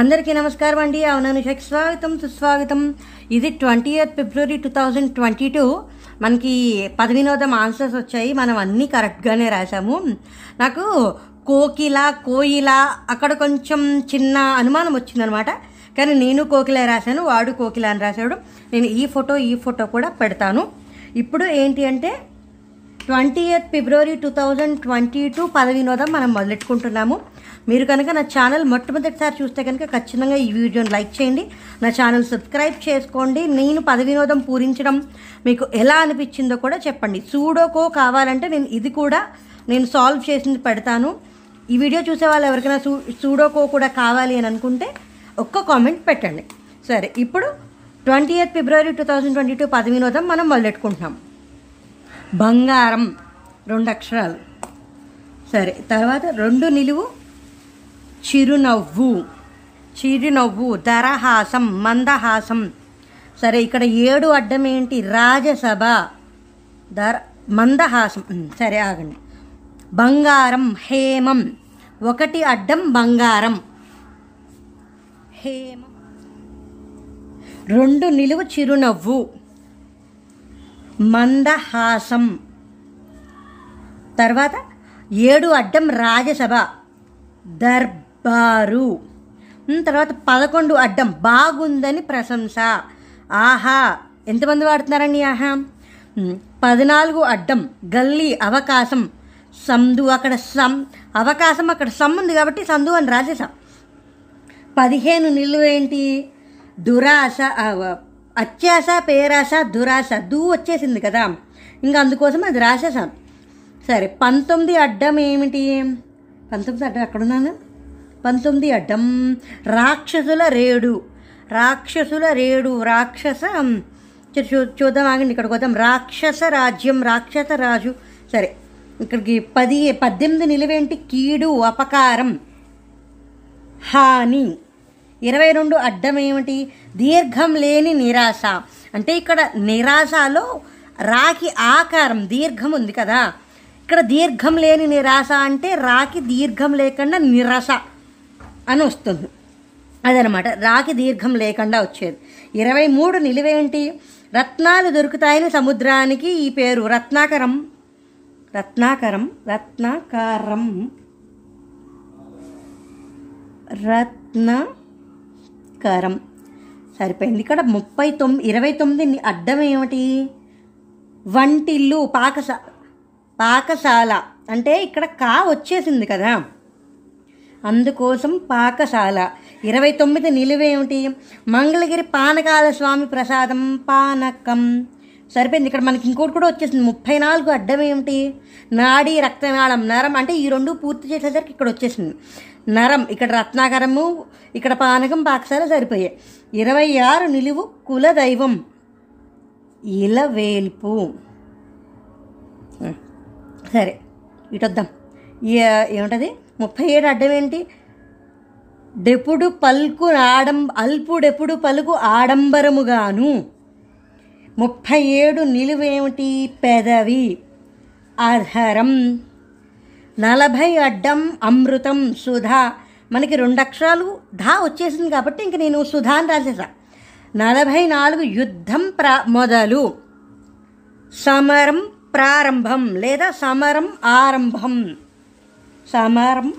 అందరికీ నమస్కారం అండి. అవుననుషకి స్వాగతం సుస్వాగతం. ఇది twenty eighth February two thousand twenty two. మనకి పది వినోదం ఆన్సర్స్ వచ్చాయి. మనం అన్నీ కరెక్ట్గానే రాసాము నాకు కోకిల కోయిల అక్కడ కొంచెం చిన్న అనుమానం వచ్చిందనమాట. కానీ నేను కోకిల రాశాను వాడు కోకిల అని రాశాడు. నేను ఈ ఫోటో ఈ ఫోటో కూడా పెడతాను. ఇప్పుడు ఏంటి అంటే twenty eighth February two thousand twenty two పద వినోదం మనం మొదలెట్టుకుంటున్నాము. మీరు కనుక నా ఛానల్ మొట్టమొదటిసారి చూస్తే కనుక ఖచ్చితంగా ఈ వీడియోని లైక్ చేయండి. నా ఛానల్ సబ్స్క్రైబ్ చేసుకోండి. నేను పద వినోదం పూరించడం మీకు ఎలా అనిపించిందో కూడా చెప్పండి. సూడోకో కావాలంటే నేను ఇది కూడా నేను సాల్వ్ చేసింది పెడతాను. ఈ వీడియో చూసే వాళ్ళు ఎవరికైనా సూ సూడోకో కూడా కావాలి అని అనుకుంటే ఒక్క కామెంట్ పెట్టండి. సరే ఇప్పుడు twenty eighth February two thousand twenty two పద వినోదం మనం మొదలెట్టుకుంటున్నాం. బంగారం. రెండు అక్షరాలు. సరే తర్వాత రెండు నిలువు. చిరునవ్వు. చిరునవ్వు దరహాసం మందహాసం. సరే ఇక్కడ ఏడు అడ్డం ఏంటి? రాజసభ. దర మందహాసం. సరే ఆగండి. బంగారం హేమం. ఒకటి అడ్డం బంగారం. హేమం. రెండు నిలువు చిరునవ్వు. మందహాసం. తర్వాత ఏడు అడ్డం రాజసభ. దర్బారు. తర్వాత పదకొండు అడ్డం బాగుందని ప్రశంస. ఆహా ఎంతమంది వాడుతున్నారండి ఆహా? పద్నాలుగు అడ్డం గల్లీ అవకాశం. సందు అక్కడ సం అవకాశం అక్కడ సమ్ ఉంది కాబట్టి సందు అని రాసేసాం పదిహేను నిల్లు ఏంటి? దురాశ అత్యాశ పేరాశ దురాశ దూ వచ్చేసింది కదా. ఇంకా అందుకోసం అది రాసేసాను సరే పంతొమ్మిది అడ్డం ఏమిటి? పంతొమ్మిది అడ్డం ఎక్కడున్నాను? పంతొమ్మిది అడ్డం రాక్షసుల రేడు. రాక్షసుల రేడు రాక్షస. చూ- చూద్దాం ఆగండి ఇక్కడికి వద్దాం. రాక్షస రాజ్యం రాక్షస రాజు. సరే ఇక్కడికి పది పద్దెనిమిది నిలువేంటి? కీడు అపకారం హాని. ఇరవై రెండు అడ్డం ఏమిటి దీర్ఘం లేని నిరాశ. అంటే ఇక్కడ నిరాశలో రాకి ఆకారం దీర్ఘం ఉంది కదా. ఇక్కడ దీర్ఘం లేని నిరాశ అంటే రాకి దీర్ఘం లేకుండా నిరాశ అని వస్తుంది. అదనమాట. రాకి దీర్ఘం లేకుండా వచ్చేది. ఇరవై మూడు నిలువేంటి? రత్నాలు దొరుకుతాయని సముద్రానికి ఈ పేరు. రత్నాకరం. రత్నాకరం. రత్నాకారం. రత్న రత్నకరం సరిపోయింది. ఇక్కడ ముప్పై తొమ్మిది ఇరవై తొమ్మిది అడ్డం ఏమిటి వంటిల్లు పాకశా పాకశాల. అంటే ఇక్కడ కా వచ్చేసింది కదా? అందుకోసం పాకశాల. ఇరవై తొమ్మిది నిలువేమిటి? మంగళగిరి పానకాల స్వామి ప్రసాదం పానకం. సరిపోయింది. ఇక్కడ మనకి ఇంకోటి కూడా వచ్చేసింది. ముప్పై నాలుగు అడ్డం ఏమిటి నాడి రక్తనాళం నరం. అంటే ఈ రెండు పూర్తి చేసేసరికి ఇక్కడ వచ్చేసింది. నరం ఇక్కడ రత్నాకరము ఇక్కడ పానకం పాకశాల సరిపోయాయి ఇరవై ఆరు నిలువు కులదైవం ఇలవేల్పు సరే ఇటొద్దాం. ఏ- ఏముంటుంది? ముప్పై ఏడు అడ్డం ఏంటి? డెపుడు పలుకు ఆడం అల్పుడెప్పుడు పలుకు ఆడంబరముగాను. ముప్పై ఏడు నిలువేమిటి పెదవి? అధరం. నలభై అడ్డం అమృతం సుధా. మనకి రెండు అక్షరాలు ధా వచ్చేసింది కాబట్టి ఇంక నేను సుధా అని రాసేసా. నలభై నాలుగు యుద్ధం ప్రా మొదలు. సమరం ప్రారంభం లేదా సమరం ఆరంభం. సమరం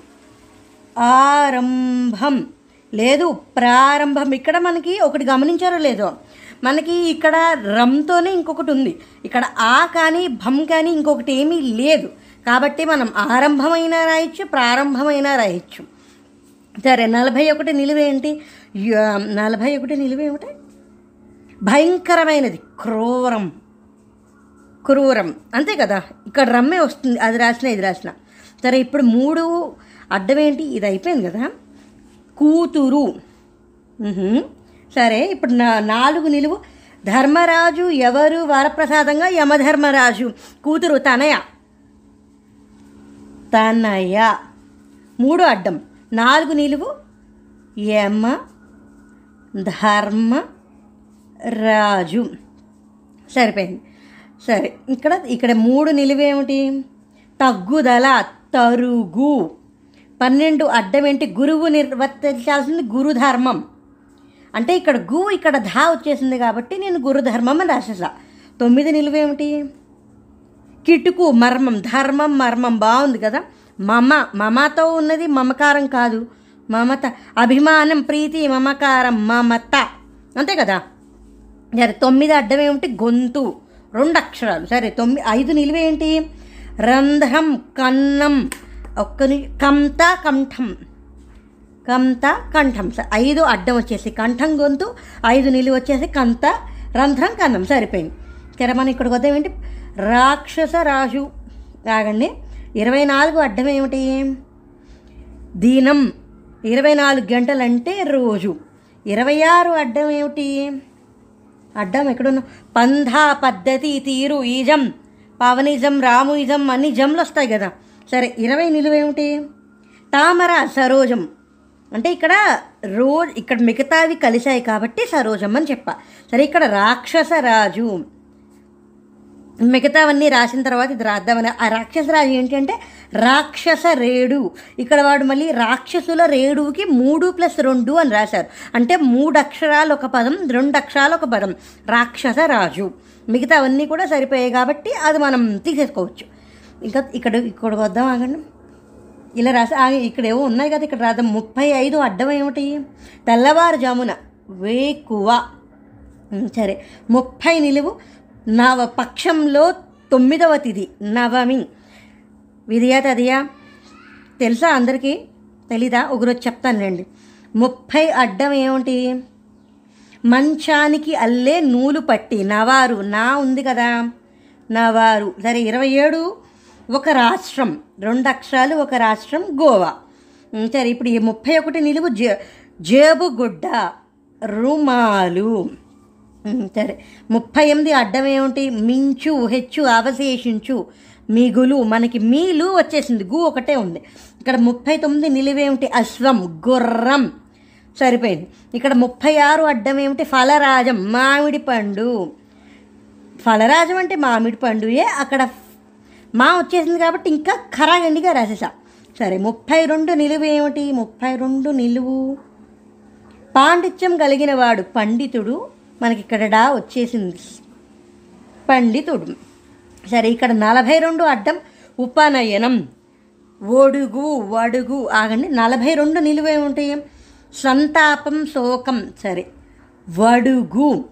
ఆరంభం. లేదు ప్రారంభం. ఇక్కడ మనకి ఒకటి గమనించారో లేదో. మనకి ఇక్కడ రమ్తోనే ఇంకొకటి ఉంది. ఇక్కడ ఆ కానీ భం కానీ ఇంకొకటి ఏమీ లేదు. కాబట్టి మనం ఆరంభమైనా రాయొచ్చు ప్రారంభమైనా రాయొచ్చు. సరే నలభై ఒకటి నిలువేంటి య- నలభై ఒకటి నిలువేమిటి భయంకరమైనది క్రూరం. క్రూరం. అంతే కదా? ఇక్కడ రమ్మే వస్తుంది అది రాసిన ఇది రాసిన. సరే ఇప్పుడు మూడు అడ్డం ఏంటి? ఇది అయిపోయింది కదా? కూతురు. సరే ఇప్పుడు నా నాలుగు నిలువు. ధర్మరాజు ఎవరు? వరప్రసాదంగా యమధర్మరాజు. కూతురు తనయ. తనయ. మూడు అడ్డం. నాలుగు నిలువు. యమ. ధర్మ. రాజు. సరిపోయింది. సరే ఇక్కడ ఇక్కడ మూడు నిలువేమిటి? తగ్గుదల తరుగు. పన్నెండు అడ్డం ఏంటి? గురువు నిర్వర్తించాల్సింది గురుధర్మం. అంటే ఇక్కడ గు ఇక్కడ ధా వచ్చేసింది కాబట్టి నేను గురుధర్మం అని రాసేసా. తొమ్మిది నిలువేమిటి? కిటుకు మర్మం ధర్మం మర్మం బాగుంది కదా? మమ మమతో ఉన్నది మమకారం కాదు. మమత అభిమానం ప్రీతి మమకారం మమత. అంతే కదా? సరే తొమ్మిది అడ్డం ఏమిటి? గొంతు. రెండు అక్షరాలు. సరే తొమ్మిది ఐదు నిలువేంటి రంధ్రం కన్నం. ఒక్క కంత కంఠం కంత కంఠం స- ఐదు అడ్డం వచ్చేసి కంఠం గొంతు. ఐదు నిలువ వచ్చేసి కంత రంధ్రం కన్నం. సరిపోయింది. సరే మనం ఇక్కడికి వద్దాం ఏంటి? రాక్షస రాజు ఆగండి. ఇరవై నాలుగు అడ్డం ఏమిటి? దీనం. ఇరవై నాలుగు గంటలంటే రోజు. ఇరవై ఆరు అడ్డం ఏమిటి? అడ్డం ఎక్కడున్నా? పంధా పద్ధతి తీరు ఈజం. పవనిజం రాముయిజం అన్ని జంలు వస్తాయి కదా. సరే ఇరవై నిలువేమిటి తామర సరోజం. అంటే ఇక్కడ రోజు ఇక్కడ మిగతావి కలిశాయి కాబట్టి సరోజం అని చెప్ప. సరే ఇక్కడ రాక్షస రాజు మిగతావన్నీ రాసిన తర్వాత ఇది రాద్దామని ఆ రాక్షసరాజు ఏంటంటే రాక్షస రేడు. ఇక్కడ వాడు మళ్ళీ రాక్షసుల రేడుకి మూడు ప్లస్ రెండు అని రాశారు. అంటే మూడు అక్షరాలు ఒక పదం రెండు అక్షరాలు ఒక పదం. రాక్షస రాజు. మిగతావన్నీ కూడా సరిపోయాయి కాబట్టి అది మనం తీసేసుకోవచ్చు. ఇంకా ఇక్కడ ఇక్కడికి వద్దాం ఆగండి. ఇలా రాసి ఇక్కడ ఏవో ఉన్నాయి కదా ఇక్కడ రాద్దాం. ముప్పై ఐదు అడ్డం ఏమిటి? తెల్లవారుజామున వేకువ. సరే. ముప్పై నిలువు. నవ పక్షంలో తొమ్మిదవ తిథి నవమి. విధియా తదియా తెలుసా అందరికీ? తెలీదా? ఒకరోజు చెప్తాను రండి. ముప్పై అడ్డం ఏమిటి? మంచానికి అల్లే నూలు పట్టి నవారు నా ఉంది కదా. నవారు సరే ఇరవై ఏడు ఒక రాష్ట్రం రెండు అక్షరాలు ఒక రాష్ట్రం గోవా. సరే ఇప్పుడు ఈ ముప్పై ఒకటి నిలువు జే జేబుగుడ్డ రుమాలు. సరే. ముప్పై ఎనిమిది అడ్డం ఏమిటి మించు హెచ్చు అవశేషించు. మిగులు మనకి మీలు వచ్చేసింది. గు ఒకటే ఉంది. ఇక్కడ ముప్పై తొమ్మిది నిలువేమిటి? అశ్వం గుర్రం. సరిపోయింది. ఇక్కడ ముప్పై ఆరు అడ్డం ఏమిటి ఫలరాజం మామిడి పండు. ఫలరాజం అంటే మామిడి పండుయే. అక్కడ మా వచ్చేసింది కాబట్టి ఇంకా ఖరాగండిగా రాసేసా. సరే ముప్పై రెండు నిలువు ఏమిటి ముప్పై రెండు నిలువు. పాండిత్యం కలిగిన వాడు పండితుడు. మనకి ఇక్కడ డా వచ్చేసింది పండితుడు సరే ఇక్కడ నలభై రెండు అడ్డం ఉపనయనం. ఒడుగు వడుగు ఆగండి. నలభై రెండు నిలువే ఉంటాయి సంతాపం శోకం. సరే వడుగు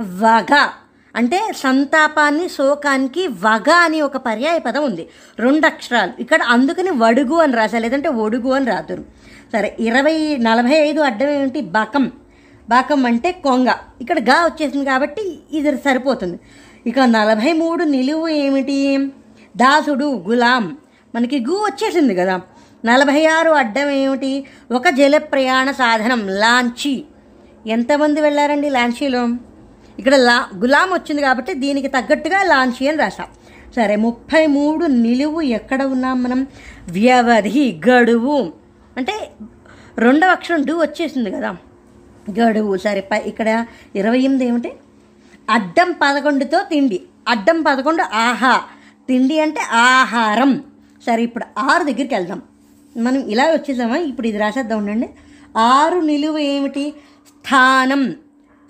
వగ. అంటే సంతాపాన్ని శోకానికి వగ అని ఒక పర్యాయ పదం ఉంది. రెండు అక్షరాలు. ఇక్కడ అందుకని వడుగు అని రాసా లేదంటే ఒడుగు అని రాదురు. సరే ఇరవై నలభై ఐదు అడ్డం ఏమిటి? బకం. బాకం అంటే కొంగ. ఇక్కడ గా వచ్చేసింది కాబట్టి ఇది సరిపోతుంది. ఇక నలభై మూడు నిలువు ఏమిటి? దాసుడు గులాం. మనకి గు వచ్చేసింది కదా. నలభై ఆరు అడ్డం ఏమిటి? ఒక జల ప్రయాణ సాధనం లాంచీ ఎంతమంది వెళ్ళారండి లాంచీలో ఇక్కడ లా గులాం వచ్చింది కాబట్టి దీనికి తగ్గట్టుగా లాంచీ అని రాసాం సరే ముప్పై మూడు నిలువు ఎక్కడ ఉన్నాం మనం? వ్యవధి గడువు. అంటే రెండవ అక్షరం డు వచ్చేసింది కదా. గడువు. సరే పై ఇక్కడ ఇరవై ఎనిమిది ఏమిటి? అడ్డం పదకొండుతో తిండి. అడ్డం పదకొండు ఆహా. తిండి అంటే ఆహారం. సరే ఇప్పుడు ఆరు దగ్గరికి వెళ్దాం. మనం ఇలా వచ్చేసామా? ఇప్పుడు ఇది రాసేద్దాం ఉండండి. ఆరు నిలువు ఏమిటి? స్థానం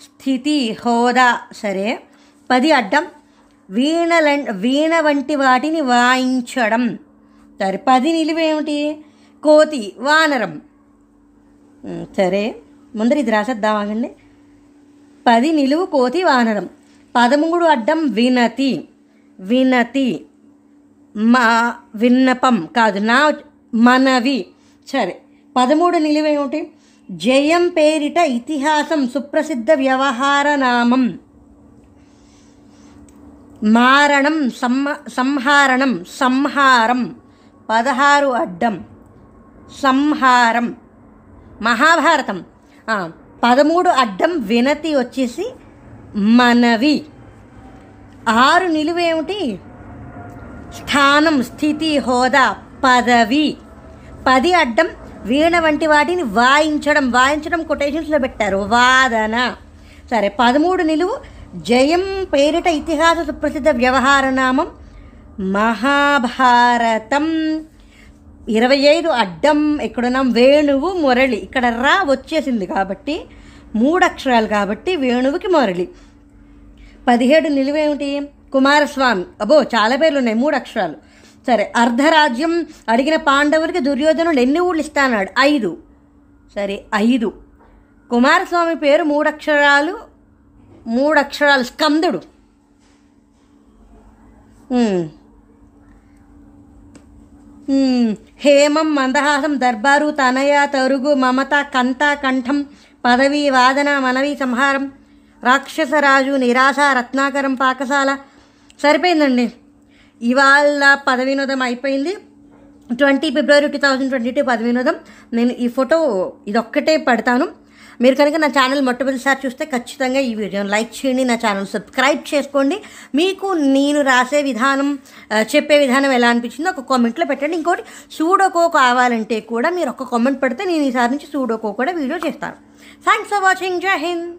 స్థితి హోదా. సరే పది అడ్డం. వీణల వీణ వంటి వాటిని వాయించడం. సరే పది నిలువేమిటి కోతి వానరం. సరే. ముందర ఇది రాసేద్దాం పది నిలువు కోతి వానరం. పదమూడు అడ్డం వినతి. వినతి. మా విన్నపం కాదు నా మనవి. సరే పదమూడు నిలువేమిటి? జయం పేరిట ఇతిహాసం సుప్రసిద్ధ వ్యవహార నామం. మారణం సమ్మ సంహారణం సంహారం. పదహారు అడ్డం. సంహారం. మహాభారతం. పదమూడు అడ్డం వినతి వచ్చేసి మనవి. ఆరు నిలువేమిటి స్థానం స్థితి హోదా పదవి. పది అడ్డం వీణ వంటి వాటిని వాయించడం వాయించడం కొటేషన్స్లో పెట్టారు. వాదన. సరే పదమూడు నిలువు జయం పేరిట ఇతిహాస సుప్రసిద్ధ వ్యవహార నామం మహాభారతం. ఇరవై ఐదు అడ్డం ఎక్కడున్నాం? వేణువు మురళి. ఇక్కడ రా వచ్చేసింది కాబట్టి మూడు అక్షరాలు కాబట్టి వేణువుకి మురళి. పదిహేడు నిలువేమిటి? కుమారస్వామి. అబో చాలా పేర్లు ఉన్నాయి మూడు అక్షరాలు సరే అర్ధరాజ్యం అడిగిన పాండవులకి దుర్యోధనుడు ఎన్ని ఊళ్ళు ఇస్తానాడు? ఐదు. సరే ఐదు. కుమారస్వామి పేరు మూడు అక్షరాలు మూడు అక్షరాలు స్కందుడు హేమం. మందహాసం దర్బారు తనయ తరుగు మమత కంత కంఠం పదవి వాదన మనవి సంహారం రాక్షసరాజు నిరాశ రత్నాకరం పాకశాల. సరిపోయిందండి. ఇవాళ పద వినోదం అయిపోయింది. Twenty February two thousand twenty two పద వినోదం నేను ఈ ఫోటో ఇదొక్కటే పెడతాను. మీరు కనుక నా ఛానల్ మొట్టమొదటిసారి చూస్తే ఖచ్చితంగా ఈ వీడియోని లైక్ చేయండి నా ఛానల్ సబ్స్క్రైబ్ చేసుకోండి. మీకు నేను రాసే విధానం చెప్పే విధానం ఎలా అనిపించిందో ఒక కామెంట్లో పెట్టండి. ఇంకోటి సూడోకో కావాలంటే కూడా మీరు ఒక కామెంట్ పెడితే నేను ఈసారి నుంచి సూడోకో కూడా వీడియో చేస్తాను. థ్యాంక్స్ ఫర్ వాచింగ్ జై హింద్